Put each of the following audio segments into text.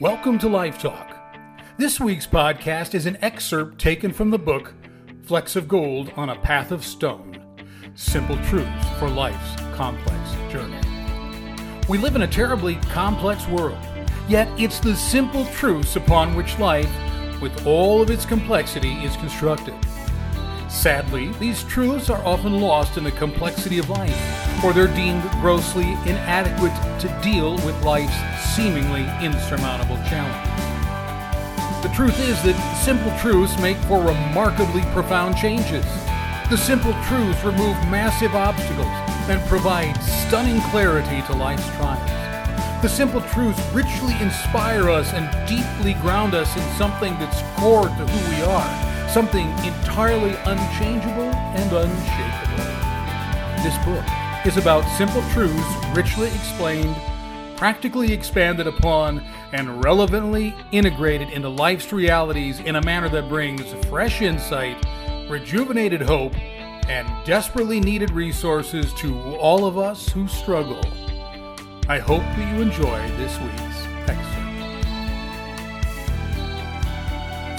Welcome to Life Talk. This week's podcast is an excerpt taken from the book Flecks of Gold on a Path of Stone Simple Truths for Life's Complex Journey. We live in a terribly complex world, yet it's the simple truths upon which life, with all of its complexity, is constructed. Sadly, these truths are often lost in the complexity of life, or they're deemed grossly inadequate to deal with life's seemingly insurmountable challenge. The truth is that simple truths make for remarkably profound changes. The simple truths remove massive obstacles and provide stunning clarity to life's trials. The simple truths richly inspire us and deeply ground us in something that's core to who we are, something entirely unchangeable and unshakable. This book is about simple truths richly explained practically expanded upon, and relevantly integrated into life's realities in a manner that brings fresh insight, rejuvenated hope, and desperately needed resources to all of us who struggle. I hope that you enjoy this week's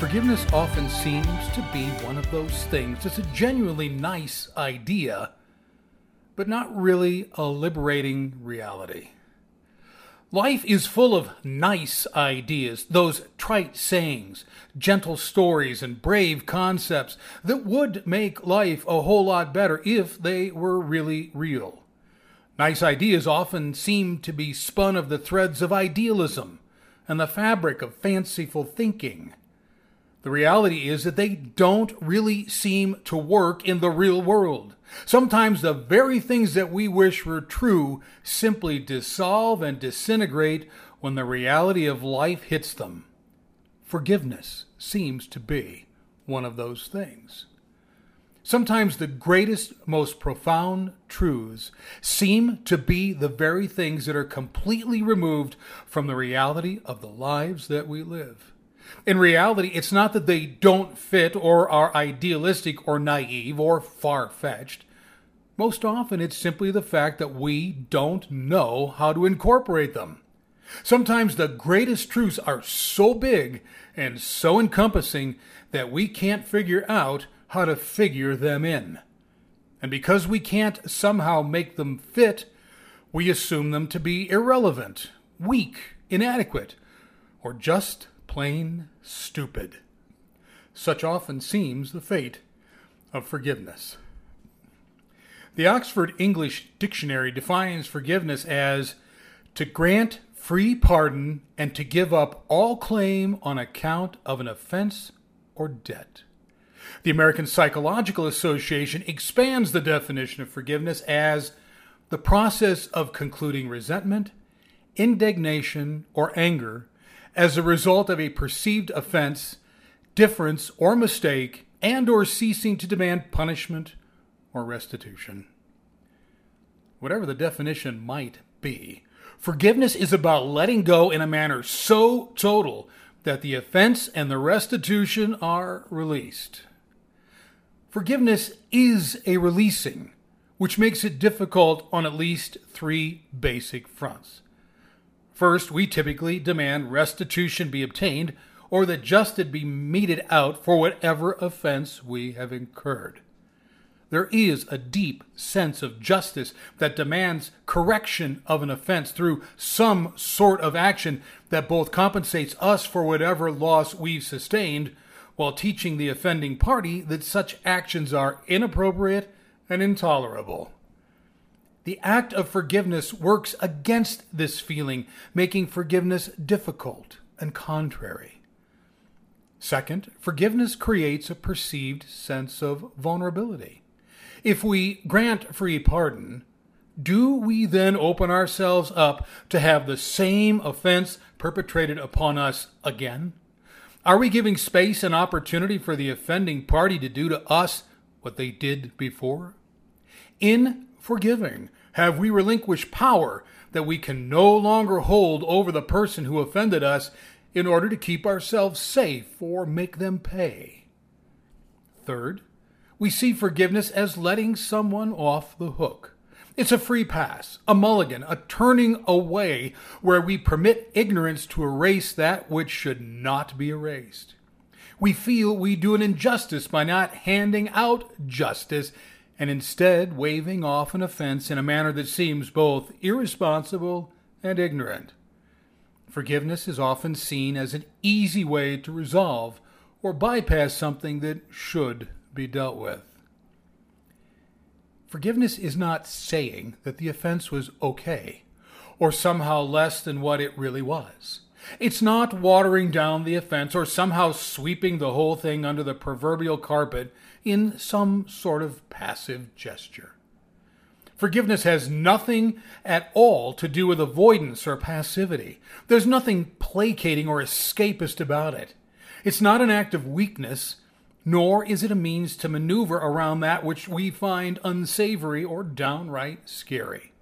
Forgiveness often seems to be one of those things It's a genuinely nice idea, but not really a liberating reality. Life is full of nice ideas, those trite sayings, gentle stories, and brave concepts that would make life a whole lot better if they were really real. Nice ideas often seem to be spun of the threads of idealism and the fabric of fanciful thinking. The reality is that they don't really seem to work in the real world. Sometimes the very things that we wish were true simply dissolve and disintegrate when the reality of life hits them. Forgiveness seems to be one of those things. Sometimes the greatest, most profound truths seem to be the very things that are completely removed from the reality of the lives that we live. In reality, it's not that they don't fit or are idealistic or naive or far fetched. Most often, it's simply the fact that we don't know how to incorporate them. Sometimes the greatest truths are so big and so encompassing that we can't figure out how to figure them in. And because we can't somehow make them fit, we assume them to be irrelevant, weak, inadequate, or just plain stupid. Such often seems the fate of forgiveness. The Oxford English Dictionary defines forgiveness as to grant free pardon and to give up all claim on account of an offense or debt. The American Psychological Association expands the definition of forgiveness as the process of concluding resentment, indignation, or anger as a result of a perceived offense, difference, or mistake, and or ceasing to demand punishment or restitution. Whatever the definition might be, forgiveness is about letting go in a manner so total that the offense and the restitution are released. Forgiveness is a releasing, which makes it difficult on at least three basic fronts. First, we typically demand restitution be obtained or that justice be meted out for whatever offense we have incurred. There is a deep sense of justice that demands correction of an offense through some sort of action that both compensates us for whatever loss we've sustained while teaching the offending party that such actions are inappropriate and intolerable. The act of forgiveness works against this feeling, making forgiveness difficult and contrary. Second, forgiveness creates a perceived sense of vulnerability. If we grant free pardon, do we then open ourselves up to have the same offense perpetrated upon us again? Are we giving space and opportunity for the offending party to do to us what they did before? In forgiving, have we relinquished power that we can no longer hold over the person who offended us in order to keep ourselves safe or make them pay? Third, we see forgiveness as letting someone off the hook. It's a free pass, a mulligan, a turning away where we permit ignorance to erase that which should not be erased. We feel we do an injustice by not handing out justice and instead waving off an offense in a manner that seems both irresponsible and ignorant. Forgiveness is often seen as an easy way to resolve or bypass something that should be dealt with. Forgiveness is not saying that the offense was okay or somehow less than what it really was. It's not watering down the offense or somehow sweeping the whole thing under the proverbial carpet in some sort of passive gesture. Forgiveness has nothing at all to do with avoidance or passivity. There's nothing placating or escapist about it. It's not an act of weakness, nor is it a means to maneuver around that which we find unsavory or downright scary.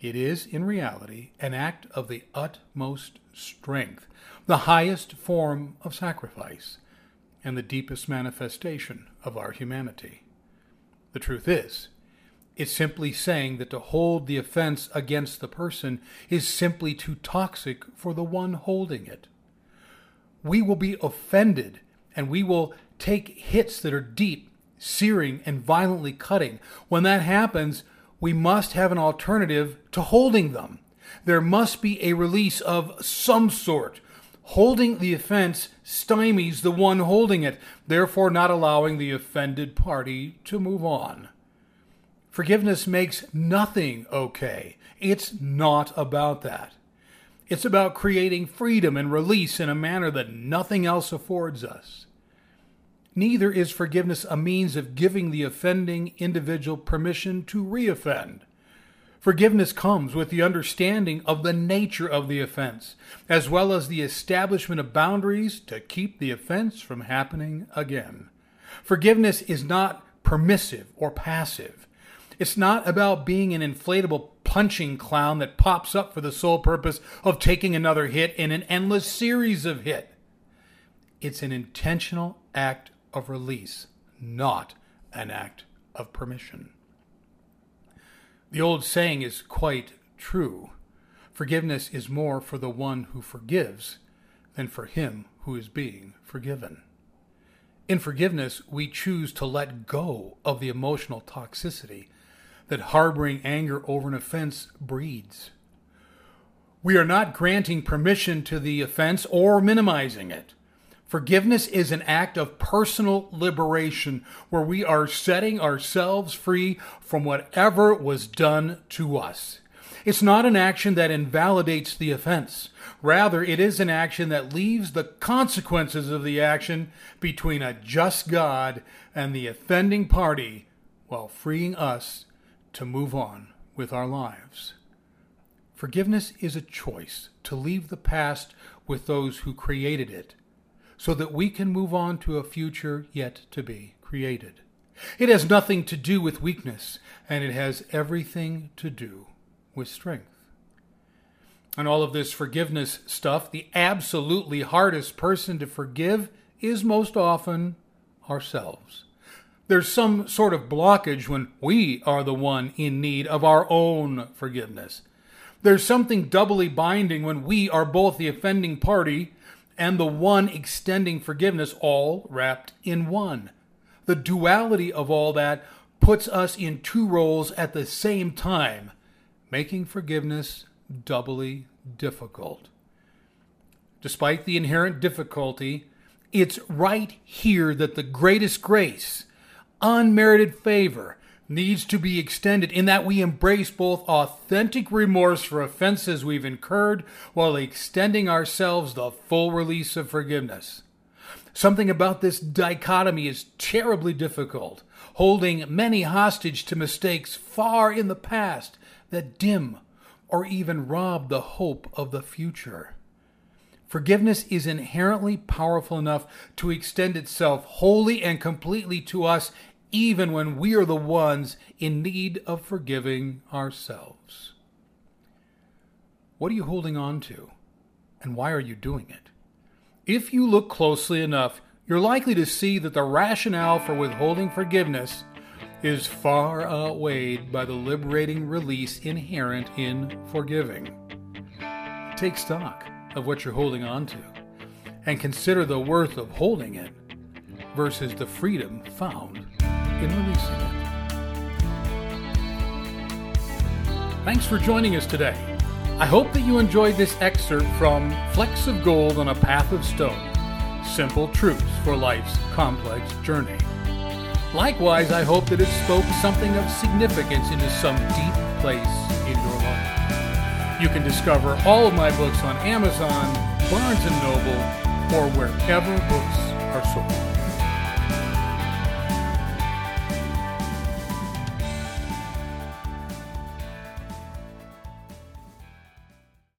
It is, in reality, an act of the utmost strength, the highest form of sacrifice, and the deepest manifestation of our humanity. The truth is, it's simply saying that to hold the offense against the person is simply too toxic for the one holding it. We will be offended and we will take hits that are deep, searing, and violently cutting. When that happens, we must have an alternative to holding them. There must be a release of some sort. Holding the offense stymies the one holding it, therefore, not allowing the offended party to move on. Forgiveness makes nothing okay. It's not about that. It's about creating freedom and release in a manner that nothing else affords us. Neither is forgiveness a means of giving the offending individual permission to reoffend. Forgiveness comes with the understanding of the nature of the offense, as well as the establishment of boundaries to keep the offense from happening again. Forgiveness is not permissive or passive. It's not about being an inflatable punching clown that pops up for the sole purpose of taking another hit in an endless series of hit. It's an intentional act of release, not an act of permission. The old saying is quite true forgiveness is more for the one who forgives than for him who is being forgiven. In forgiveness, we choose to let go of the emotional toxicity that harboring anger over an offense breeds. We are not granting permission to the offense or minimizing it. Forgiveness is an act of personal liberation where we are setting ourselves free from whatever was done to us. It's not an action that invalidates the offense. Rather, it is an action that leaves the consequences of the action between a just God and the offending party while freeing us to move on with our lives. Forgiveness is a choice to leave the past with those who created it so that we can move on to a future yet to be created. It has nothing to do with weakness, and it has everything to do with strength. And all of this forgiveness stuff, the absolutely hardest person to forgive is most often ourselves. There's some sort of blockage when we are the one in need of our own forgiveness. There's something doubly binding when we are both the offending party and the one extending forgiveness all wrapped in one. The duality of all that puts us in two roles at the same time, making forgiveness doubly difficult. Despite the inherent difficulty, it's right here that the greatest grace, unmerited favor, needs to be extended in that we embrace both authentic remorse for offenses we've incurred while extending ourselves the full release of forgiveness. Something about this dichotomy is terribly difficult, holding many hostage to mistakes far in the past that dim or even rob the hope of the future. Forgiveness is inherently powerful enough to extend itself wholly and completely to us even when we are the ones in need of forgiving ourselves. What are you holding on to? And why are you doing it? If you look closely enough, you're likely to see that the rationale for withholding forgiveness is far outweighed by the liberating release inherent in forgiving. Take stock of what you're holding on to and consider the worth of holding it versus the freedom found in releasing it. Thanks for joining us today. I hope that you enjoyed this excerpt from Flecks of Gold on a Path of Stone Simple Truths for Life's Complex Journey. Likewise, I hope that it spoke something of significance into some deep place in your life. You can discover all of my books on Amazon, Barnes & Noble, or wherever books are sold.